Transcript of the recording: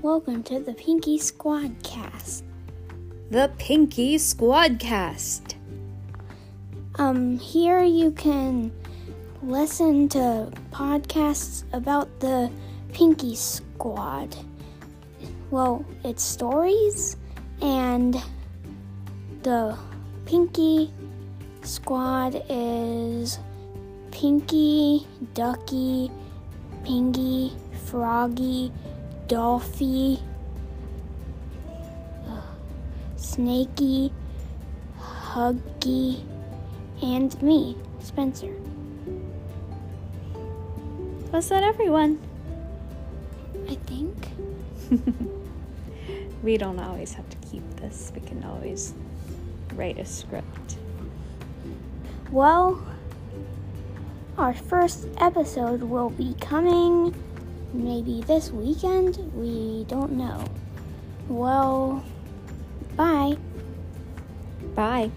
welcome to the Pinky Squadcast. The Pinky Squadcast. Um, here you can listen to podcasts about the Pinky Squad. Well, it's stories, and the Pinky Squad is Pinky, Ducky, Pingy, Froggy, Dolphy, uh, Snaky, Huggy, and me, Spencer. Was that everyone? I think. we don't always have to keep this. We can always write a script. Well, our first episode will be coming maybe this weekend. We don't know. Well, bye. Bye.